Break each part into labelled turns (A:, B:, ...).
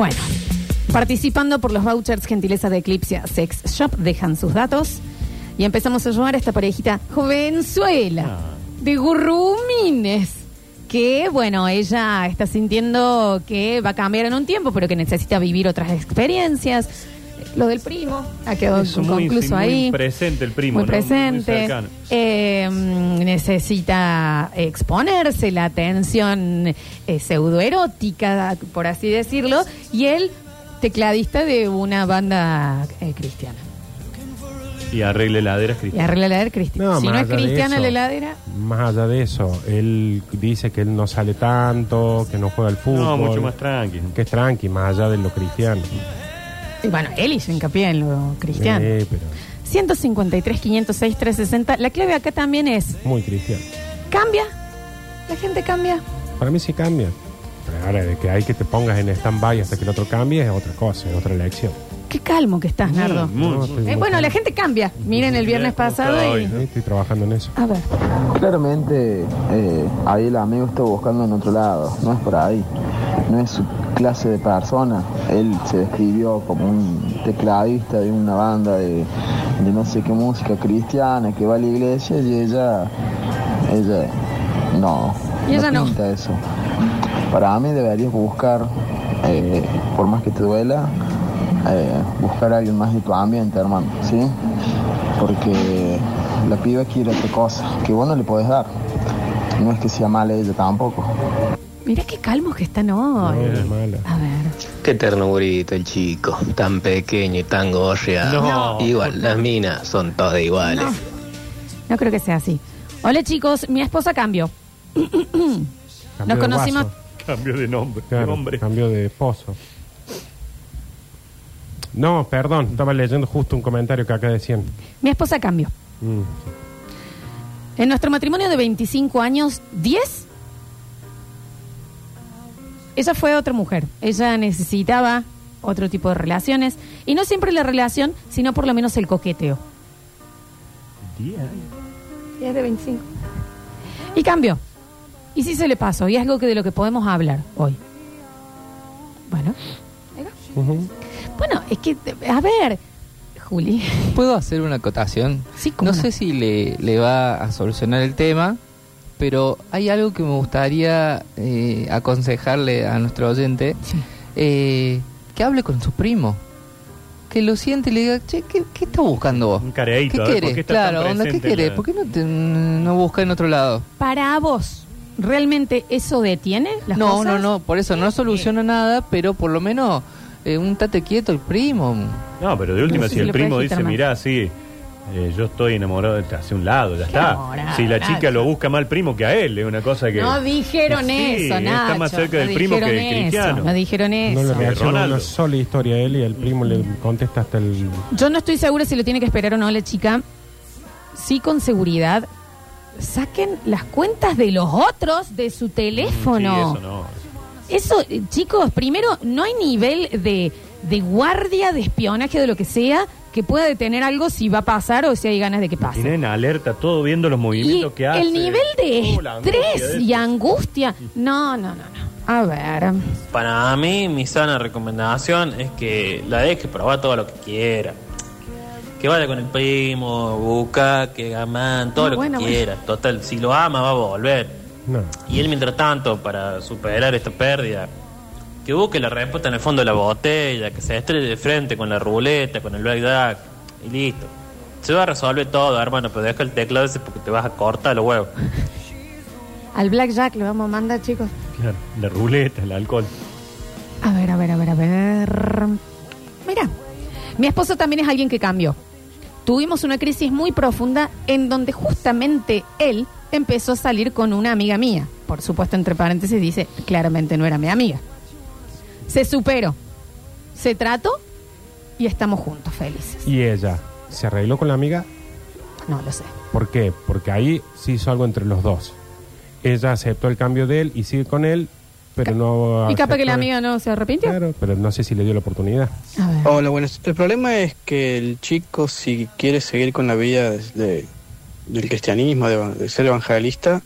A: Bueno, participando por los vouchers gentileza de Eclipse Sex Shop, dejan sus datos y empezamos a llamar a esta parejita jovenzuela
B: Ah.
A: de gurrumines. Que, bueno, ella está sintiendo que va a cambiar en un tiempo, pero que necesita vivir otras experiencias. Lo del primo ha quedado
B: Eso, muy-
A: concluso
B: sí, muy
A: ahí.
B: presente el primo,
A: Muy
B: ¿no? Muy
A: presente.
B: cercano.
A: Eh, mm, necesita exponerse la atención eh, pseudoerótica, por así decirlo, y el tecladista de una banda eh, cristiana.
B: Y arregle heladeras
A: Y
B: cristianas.
A: arregla la heladera cristiana.
C: No,
A: si no
C: más
A: es
C: allá de
A: cristiana
C: eso.
A: la heladera,
C: Más allá de eso, él dice que él no sale tanto, que no juega al fútbol.
B: No, mucho más tranqui.
C: Que es tranqui, más allá de lo cristiano.
A: Y bueno, él hizo hincapié en lo cristiano.
C: Sí, pero
A: 153, 506, 360. La clave acá también es,
C: muy cristiano.
A: ¿cambia? ¿La gente cambia?
C: Para mí sí cambia. Pero ahora de que hay que te pongas en stand-by hasta que el otro cambie es otra cosa, es otra elección.
A: Qué calmo que estás, Nardo.
B: Muy, muy,
C: No,
B: muy.
C: estoy
A: Eh,
C: muy
A: bueno, la gente cambia. Miren el viernes
B: ¿Cómo está
A: pasado
B: hoy?
A: y...
C: Estoy trabajando en eso.
A: A ver.
D: Claramente eh, ahí el amigo está buscando en otro lado, no es por ahí, no es su clase de persona. Él se describió como un tecladista de una banda de, de no sé qué música cristiana que va a la iglesia y ella, ella no,
A: Y ella no.
D: pinta eso. Para mí deberías buscar, eh, por más que te duela, eh, buscar a alguien más de tu ambiente, hermano, ¿sí? Porque la piba quiere otra cosa que vos no le podés dar. No es que sea mala ella tampoco.
A: Mira qué calmos que están hoy.
C: No, es mala.
A: A ver.
E: Qué ternurito el chico, tan pequeño y tan gorreado.
B: No.
E: Igual, las minas son todas iguales.
A: No. No creo que sea así. Hola chicos, mi esposa cambió. Nos
C: de
A: conocimos.
B: Cambio de nombre. de
C: Claro,
B: hombre.
C: cambio de esposo. No, perdón, estaba leyendo justo un comentario que acá decían.
A: Mi esposa cambió.
C: Mm,
A: En nuestro matrimonio de 25 años, 10, ella fue otra mujer. Ella necesitaba otro tipo de relaciones. Y no siempre la relación, sino por lo menos el coqueteo.
B: Diez años.
A: 10 de 25. Y cambió. Y sí se le pasó. Y es algo que de lo que podemos hablar hoy. Bueno. Bueno, es que, a ver, Juli.
F: ¿Puedo hacer una acotación?
A: Sí, cómo
F: no
A: no.
F: sé si le, le va a solucionar el tema, pero hay algo que me gustaría eh, aconsejarle a nuestro oyente,
A: Sí.
F: eh, que hable con su primo. Que lo siente y le diga, che, ¿qué, qué está buscando vos?
B: Un careíto,
F: ¿Qué
B: a ver, ¿por
F: querés?
B: qué está tan
F: claro, onda, ¿qué
B: presente
F: querés?
B: la-
F: ¿Por qué no, te, no busca en otro lado?
A: Para vos, ¿realmente eso detiene las
F: no,
A: cosas?
F: no, no, por eso no soluciona nada, pero por lo menos eh, un tate quieto el primo.
B: No, pero de última,
A: No sé
B: si
A: si
B: el primo dice,
A: más.
B: mirá, sí, eh, yo estoy enamorado, de- hace un lado, ya está.
A: enamorado,
B: Si la
A: Nacho.
B: chica lo busca más al primo que a él, es una cosa que...
A: No dijeron
B: Sí,
A: eso,
B: está
A: Nacho.
B: más cerca
A: no
B: del primo que
A: dijeron
B: del
A: eso,
B: cristiano.
A: No dijeron
C: No
A: eso.
C: le reacciona
B: Ronaldo.
C: una sola historia a él y el primo le contesta hasta el...
A: Yo no estoy segura si lo tiene que esperar o no la chica. Sí, con seguridad. Saquen las cuentas de los otros de su
B: Sí,
A: teléfono.
B: eso no.
A: Eso, eh, chicos, primero, no hay nivel de, de guardia, de espionaje, de lo que sea, que pueda detener algo si va a pasar o si hay ganas de que pase.
B: Tienen alerta todo viendo los
A: Y
B: movimientos que hace.
A: el nivel de
B: Oh,
A: estrés
B: de
A: y angustia. No, no, no, no. A ver.
G: Para mí, mi sana recomendación es que la deje probar todo lo que quiera. Que vaya con el primo, busca, que aman, todo
A: Ah,
G: lo
A: bueno,
G: que
A: bueno.
G: quiera. Total, si lo ama, va a volver.
C: No.
G: Y él, mientras tanto, para superar esta pérdida, que busque la respuesta en el fondo de la botella, que se estrelle de frente con la ruleta, con el blackjack, y listo. Se va a resolver todo, hermano, pero deja el teclado ese porque te vas a cortar los huevos.
A: Al Blackjack le vamos a mandar, chicos.
B: Claro, la ruleta, el alcohol.
A: A ver, a ver, a ver, a ver. Mira, mi esposo también es alguien que cambió. Tuvimos una crisis muy profunda en donde justamente él empezó a salir con una amiga mía. Por supuesto, entre paréntesis dice, claramente no era mi amiga. Se superó, se trató y estamos juntos, felices.
C: Y ella se arregló con la amiga.
A: No lo sé.
C: ¿Por qué? Porque ahí se hizo algo entre los dos. Ella aceptó el cambio de él y sigue con él, pero no...
A: Y capaz que la amiga no se arrepintió.
C: Claro, pero no sé si le dio la oportunidad.
A: A ver.
H: Hola, buenas. El problema es que el chico, si quiere seguir con la vida de- de- del cristianismo, de, de ser evangelista,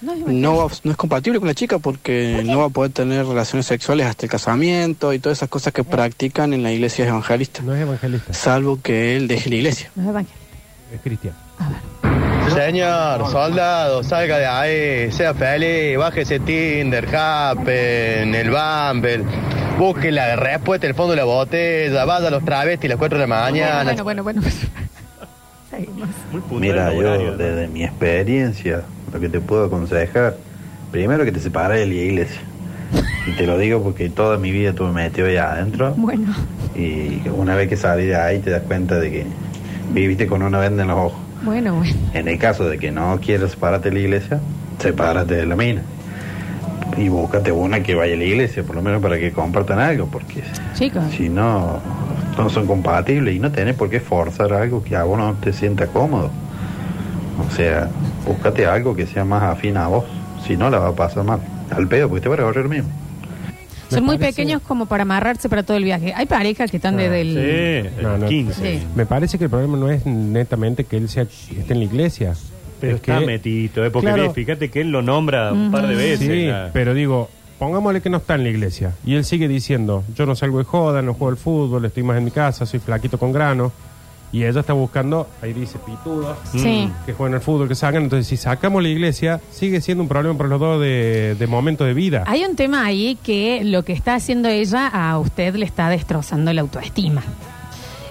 A: No es
H: no,
A: evangélico.
H: va- no es compatible con la chica porque no va a poder tener relaciones sexuales hasta el casamiento y todas esas cosas que practican en la iglesia evangelista.
C: No es evangelista,
H: Salvo que él deje la iglesia.
A: No es evangélico.
C: es cristiano.
E: Señor, soldado, salga de ahí, sea feliz, bájese Tinder, Happen, el Bumble, busque la respuesta del fondo de la botella, vaya a los travestis a las 4 de la mañana.
A: Bueno, bueno, bueno. Seguimos.
I: Mira, yo desde mi experiencia, lo que te puedo aconsejar, primero que te separes de la iglesia. Y te lo digo porque toda mi vida estuve metido ahí adentro
A: Bueno,
I: y una vez que salí de ahí te das cuenta de que viviste con una venda en los ojos.
A: bueno, bueno.
I: En el caso de que no quieras separarte de la iglesia, sepárate de la mina. Y búscate una que vaya a la iglesia, por lo menos para que compartan algo, porque
A: Chicos.
I: si no, no son compatibles y no tenés por qué forzar algo que a vos no te sienta cómodo. O sea, búscate algo que sea más afín a vos, si no la va a pasar mal. Al pedo, porque te va a recorrer mismo.
A: Son muy
C: parece-
A: pequeños como para amarrarse para todo el viaje. Hay parejas que están desde el...
B: Sí,
C: No, no.
B: 15.
A: Sí.
C: Me parece que el problema no es netamente que él sea, esté en la iglesia.
B: Pero
C: Es
B: está
C: que-
B: metido, ¿eh? porque
C: Claro.
B: fíjate que él lo nombra un par de veces.
C: Sí,
B: la-
C: pero digo, pongámosle que no está en la iglesia. Y él sigue diciendo, yo no salgo de joda, no juego al fútbol, estoy más en mi casa, soy flaquito con grano. Y ella está buscando, ahí dice pitudos,
A: Sí.
C: que jueguen al fútbol, que salgan. Entonces, si sacamos la iglesia, sigue siendo un problema para los dos de, de momento de vida.
A: Hay un tema ahí que lo que está haciendo ella a usted le está destrozando la autoestima.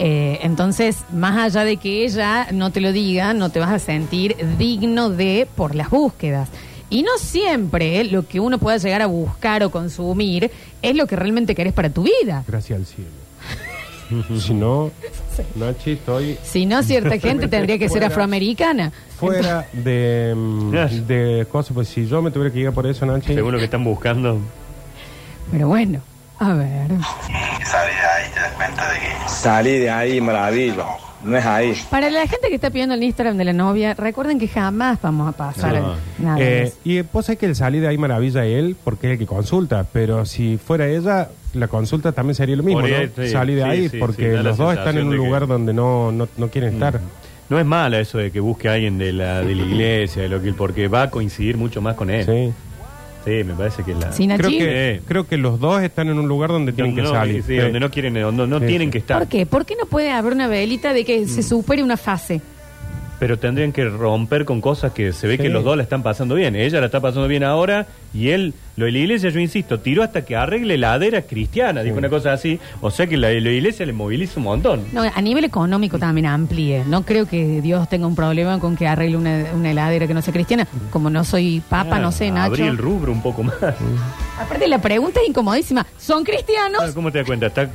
A: Eh, entonces, más allá de que ella no te lo diga, no te vas a sentir digno de por las búsquedas. Y no siempre lo que uno pueda llegar a buscar o consumir es lo que realmente querés para tu vida.
C: Gracias al cielo. si no, Nachi, estoy
A: Si no, cierta gente tendría que ser
C: Fuera.
A: afroamericana.
C: fuera de, mm, de cosas. Pues si yo me tuviera que ir por eso, Nachi.
B: Según lo que están buscando.
A: Pero bueno, a ver.
I: Salí de ahí, te das cuenta de que
J: Salí de ahí, maravilla. No es ahí.
A: Para la gente que está pidiendo el Instagram de la novia, recuerden que jamás vamos a pasar
B: No.
A: nada. de
C: Eh,
A: eso.
C: y vos sabés que el salir de ahí maravilla él porque es el que consulta, pero si fuera ella, la consulta también sería lo mismo,
B: Por
C: ¿no?
B: ahí, sí,
C: Salir de
B: sí,
C: ahí
B: sí,
C: porque
B: sí, da la
C: los dos están en
B: sensación
C: un
B: de que-
C: lugar donde no, no, no quieren estar.
B: No es mala eso de que busque a alguien de la, de la iglesia, de lo que, porque va a coincidir mucho más con él.
C: Sí.
B: Sí, me parece que la.
A: Nachi.
C: Creo que, creo que los dos están en un lugar donde tienen que
B: no,
C: salir.
B: sí,
C: Sí.
B: donde no quieren, donde no
C: Sí,
B: tienen
C: sí.
B: que estar.
A: ¿Por qué? ¿Por qué no puede haber una velita de que
B: Mm.
A: se supere una fase?
B: Pero tendrían que romper con cosas que se ve
C: Sí.
B: que los dos la están pasando bien. Ella la está pasando bien ahora y él, lo de la iglesia, yo insisto, tiró hasta que arregle ladera cristiana, dijo una cosa así. O sea que la, la iglesia le moviliza un montón.
A: No, a nivel económico también amplíe. No creo que Dios tenga un problema con que arregle una, una heladera que no sea cristiana. Como no soy papa,
B: Ah,
A: no sé, Nacho.
B: Abrí el rubro un poco más.
A: Aparte, la pregunta es incomodísima. ¿Son cristianos?
B: Ah, ¿Cómo te das cuenta? Está,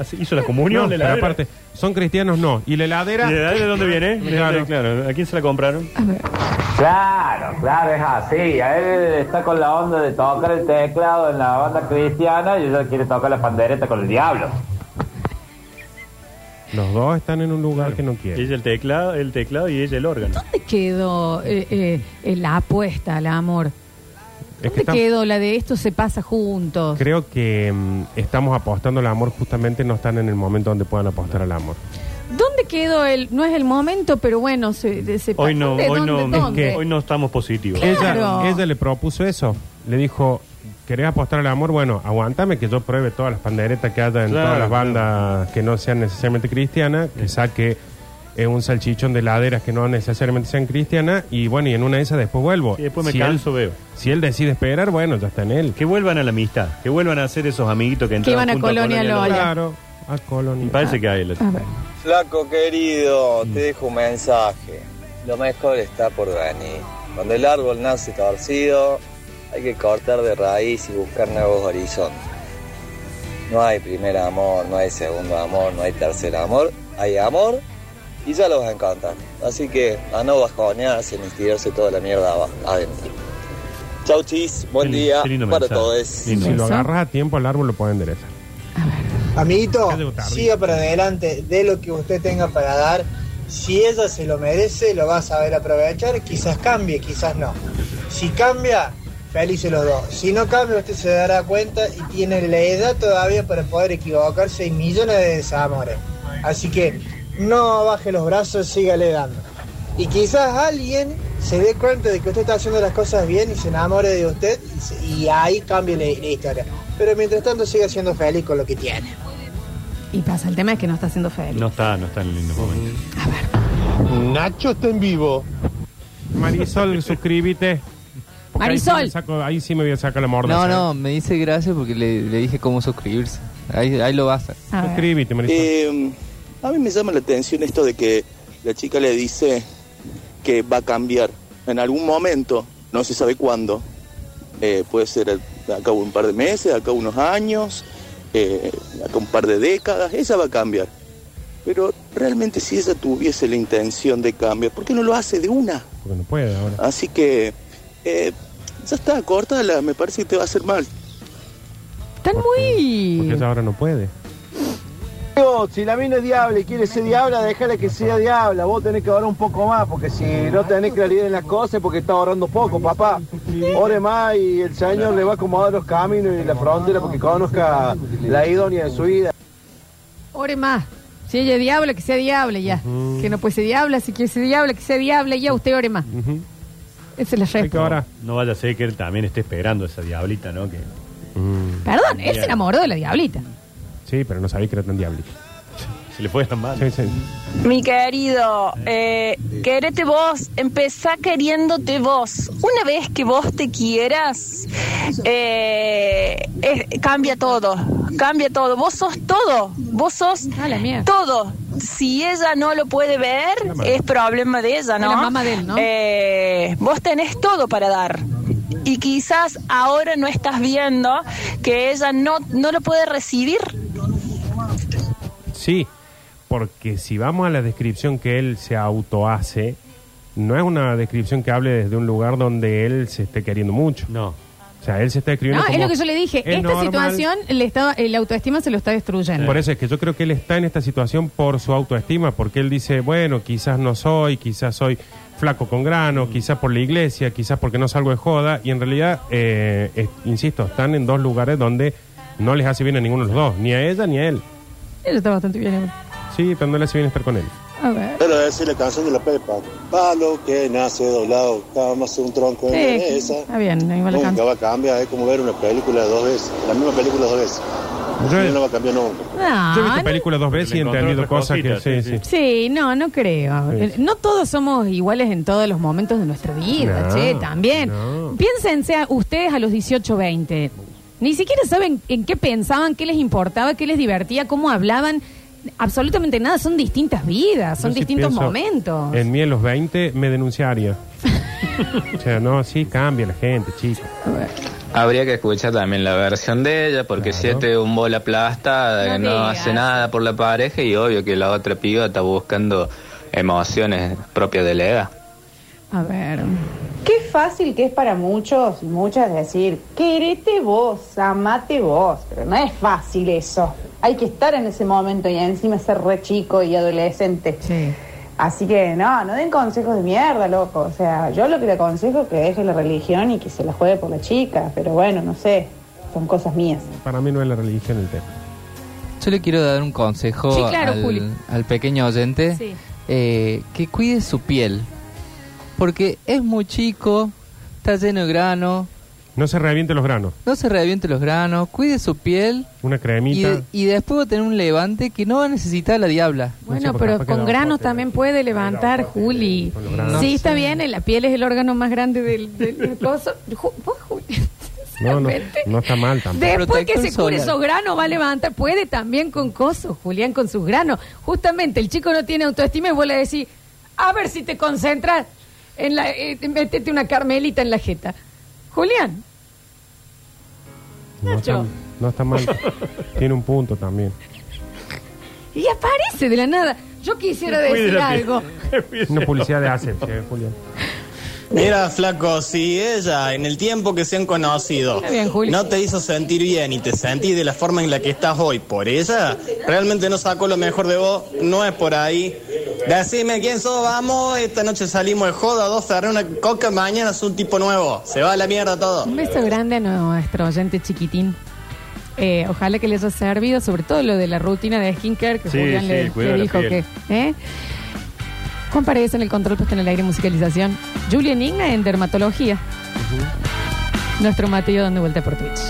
B: así- ¿Hizo la comunión?
C: No,
B: la
C: pero
B: heladera?
C: aparte, son cristianos no. ¿Y la heladera?
B: ¿Y la heladera de dónde viene?
C: Claro.
B: claro. ¿A quién se la compraron?
J: Claro, claro, es así. A él está con la onda de tocar el teclado en la banda cristiana y ella quiere tocar la pandereta con el diablo.
C: Los dos están en un lugar que no quieren.
B: Ella el teclado, el teclado y ella el órgano.
A: ¿Dónde quedó eh, eh, eh, la apuesta al amor?
C: Es
A: ¿Dónde
C: que
A: quedó la de esto se pasa juntos?
C: Creo que mm, estamos apostando al amor, justamente no están en el momento donde puedan apostar al amor.
A: ¿Dónde quedó el.? No es el momento, pero bueno, se, se
B: Hoy no,
A: ¿dónde,
B: hoy
A: dónde,
B: no,
A: dónde?
B: hoy no estamos positivos.
A: Claro.
C: Ella, ella le propuso eso. Le dijo, ¿querés apostar al amor? Bueno, aguántame que yo pruebe todas las panderetas que haya en
B: Claro,
C: todas las
B: claro.
C: bandas que no sean necesariamente cristianas, que saque eh, un salchichón de laderas que no necesariamente sean cristianas y bueno, y en una de esas después vuelvo.
B: Y después me
C: si
B: canso,
C: él,
B: veo.
C: Si él decide esperar, bueno, ya está en él.
B: Que vuelvan a la amistad, que vuelvan a ser esos amiguitos que entraron
A: iban a
B: junto
A: Colonia Lola.
C: Claro, a Colonia.
B: Me parece que hay la...
A: A ver.
J: Flaco querido, te dejo un mensaje. Lo mejor está por venir. Cuando el árbol nace torcido, hay que cortar de raíz y buscar nuevos horizontes. No hay primer amor, no hay segundo amor, no hay tercer amor. Hay amor y ya lo vas a encontrar. Así que a no bajonearse ni tirarse toda la mierda abajo, adentro. Chau chis, buen día
B: qué lindo
J: para
B: mensaje.
J: todos.
B: Lindo.
C: Si lo agarras a tiempo, el árbol lo puede enderezar.
K: Amiguito, siga para adelante, de lo que usted tenga para dar. Si ella se lo merece, lo va a saber aprovechar. Quizás cambie, quizás no. Si cambia, felices los dos. Si no cambia, usted se dará cuenta y tiene la edad todavía para poder equivocarse y millones de desamores. Así que no baje los brazos, sígale dando. Y quizás alguien se dé cuenta de que usted está haciendo las cosas bien y se enamore de usted y, se- y ahí cambie la, la historia. Pero mientras tanto siga siendo feliz con lo que tiene.
A: Y pasa, el tema es que no está siendo feliz.
B: No está, no está en lindo momento.
L: Nacho está en vivo.
C: Marisol, suscríbete. Porque ahí sí
A: Marisol.
C: saco- Ahí sí me voy a sacar la mordaza.
F: No, no, me dice gracias porque le, le dije cómo suscribirse. Ahí, ahí lo vas a hacer.
A: A ver.
C: Suscríbete, Marisol.
M: Eh, a mí me llama la atención esto de que la chica le dice que va a cambiar en algún momento, no se sabe cuándo. Eh, puede ser a- acá un par de meses, acá unos años, eh, acá un par de décadas, ella va a cambiar. Pero realmente si ella tuviese la intención de cambiar, ¿por qué no lo hace de una?
C: Porque no puede ahora.
M: Así que eh, ya está, córtala, me parece que te va a hacer mal.
A: Están
C: Porque
A: muy...
C: ella ahora no puede.
L: Si la mina es diabla y quiere ser diabla, déjala que sea diabla. Vos tenés que ahorrar un poco más, porque si no tenés claridad en las cosas, es porque está ahorrando poco, papá. Ore más y el Señor le va a acomodar los caminos y la frontera porque conozca la idónea de su vida.
A: Ore más. Si ella es diabla, que sea diabla ya. Que no puede ser diabla, si quiere ser diabla, que sea diabla ya. Usted ore más.
C: Ujú.
A: Esa es la respuesta.
C: ahora.
B: No vaya a ser que él también esté esperando esa diablita, ¿no? Que
A: Perdón, él se enamoró de la diablita.
C: Sí, pero no sabía que era tan diablito.
B: se le fue tan mal.
C: Sí, sí.
N: Mi querido, eh, querete vos, empezá queriéndote vos. Una vez que vos te quieras, eh, cambia todo, cambia todo. Vos sos todo, vos sos
A: Ah, la mía.
N: todo. Si ella no lo puede ver, es problema de ella, ¿no?
A: la mamá de él, ¿no?
N: Eh, vos tenés todo para dar. Y quizás ahora no estás viendo que ella no, no lo puede recibir.
C: Sí, porque si vamos a la descripción que él se auto hace, no es una descripción que hable desde un lugar donde él se esté queriendo mucho.
B: No.
C: O sea, él se está escribiendo
A: No, es
C: como,
A: lo que yo le dije.
C: "Es
A: Esta
C: normal".
A: situación, le está, el autoestima se lo está destruyendo.
C: Por eso es que yo creo que él está en esta situación por su autoestima, porque él dice, bueno, quizás no soy, quizás soy flaco con grano, quizás por la iglesia, quizás porque no salgo de joda, y en realidad, eh, es- insisto, están en dos lugares donde no les hace bien a ninguno de los dos, ni a ella ni a él.
A: Él está bastante bien. ahora.
C: Sí, pero no le hace bien estar con él.
A: A ver.
L: Pero decir la canción de la Pepa, palo que nace doblado, hacer un tronco
A: Sí,
L: en esa.
A: está bien, ahí va la
L: Nunca
A: canción.
L: va a cambiar, es como ver una película dos veces, la misma película dos veces.
C: Yo,
L: no va a cambiar nunca.
A: No,
C: yo he visto
A: no-
C: películas dos veces y he entendido
B: otras
C: cosas que...
B: cositas,
C: Sí,
B: sí,
C: sí.
A: Sí, no, no creo.
C: Sí.
A: Eh, No todos somos iguales en todos los momentos de nuestra vida,
C: No,
A: che, también.
C: no.
A: Piénsense a ustedes a los 18, 20. Ni siquiera saben en qué pensaban, qué les importaba, qué les divertía, cómo hablaban. Absolutamente nada, son distintas vidas, son
C: Yo
A: distintos
C: pienso,
A: momentos.
C: En mí, en los 20, me denunciaría. o sea, no, sí cambia la gente, chicos.
O: Habría que escuchar también la versión de ella, porque
C: Claro.
O: siete un bola aplastada,
A: No
O: que no
A: digas.
O: hace nada por la pareja y obvio que la otra piba está buscando emociones propias de la edad.
A: A ver.
P: Qué fácil que es para muchos y muchas decir, querete vos, amate vos, pero no es fácil eso. Hay que estar en ese momento y encima ser re chico y adolescente.
A: Sí.
P: Así que no, no den consejos de mierda, loco. O sea, yo lo que le aconsejo es que deje la religión y que se la juegue por la chica, pero bueno, no sé, son cosas mías.
C: Para mí no es la religión el tema.
F: Yo le quiero dar un consejo
A: Sí, claro,
F: al,
A: Juli.
F: al pequeño oyente
A: Sí.
F: eh, que cuide su piel. Porque es muy chico, está lleno de grano,
C: No se reviente los granos.
F: no se reviente los granos, cuide su piel
C: Una
F: y,
C: cremita.
F: de- y después va a tener un levante que no va a necesitar la diabla.
A: Bueno, pero con granos
C: bote,
A: también puede levantar, Juli.
C: Con los granos.
A: Sí, está bien, la piel es el órgano más grande del, del coso. Vos, Juli,
C: No, no, no está mal tampoco.
A: Después que se cure esos granos va a levantar, puede también con coso, Julián, con sus granos. Justamente el chico no tiene autoestima y vos le decís, a ver si te concentras en la, eh, métete una carmelita en la jeta. Julián,
C: No está,
A: Nacho.
C: no está mal. Tiene un punto también.
A: y aparece de la nada. Yo quisiera decir algo.
C: Una publicidad de asepsia, eh, Julián.
Q: Mira, flaco, si ella en el tiempo que se han conocido
A: Está bien,
Q: no te hizo sentir bien y te sentís de la forma en la que estás hoy por ella, realmente no sacó lo mejor de vos, no es por ahí. Decime quién sos, vamos, esta noche salimos de joda, dos ferré, una coca, mañana es un tipo nuevo. Se va a la mierda todo.
A: Un beso grande a nuestro oyente chiquitín. Eh, ojalá que les haya servido, sobre todo lo de la rutina de skincare que
B: Sí,
A: Julián
B: sí,
A: le,
B: cuidado
A: le
B: la
A: dijo que.
B: piel.
A: ¿eh? Juan Paredes en el control puesto en el aire musicalización. Julian Igna en dermatología. Nuestro Mateo dando vuelta por Twitch.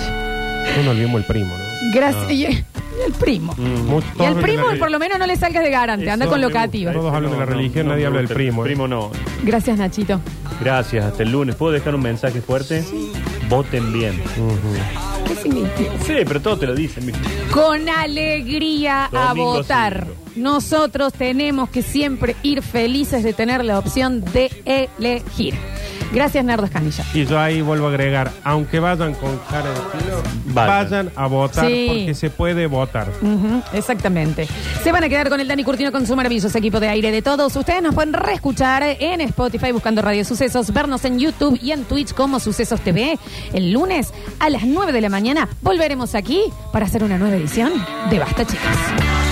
C: No nos olvidemos el primo, ¿no?
A: Gracias. Y el primo.
C: Mucho-
A: Y
C: todos
A: el
C: hablan de
A: primo, por lo menos no le salgas de garante, anda
B: Eso
A: con
B: me
A: locativa.
C: Todos hablan de la religión, nadie habla del
B: gusta.
C: primo. ¿eh?
B: Primo no.
A: Gracias, Nachito.
B: Gracias, hasta el lunes. ¿Puedo dejar un mensaje fuerte? Voten bien.
A: ¿Qué significa?
B: Sí, pero todos te lo dicen.
A: Con alegría a
B: Domingo
A: votar. Nosotros tenemos que siempre ir felices de tener la opción de elegir. Gracias, Nardo Escanilla.
C: Y yo ahí vuelvo a agregar, aunque vayan con cara de filo,
B: Vayan.
C: vayan a votar
A: Sí.
C: porque se puede votar.
A: Ujú, exactamente. Se van a quedar con el Dani Curtino con su maravilloso equipo de aire de todos. Ustedes nos pueden reescuchar en Spotify buscando Radio Sucesos, vernos en YouTube y en Twitch como Sucesos TV. El lunes a las 9 de la mañana volveremos aquí para hacer una nueva edición de Basta, chicos.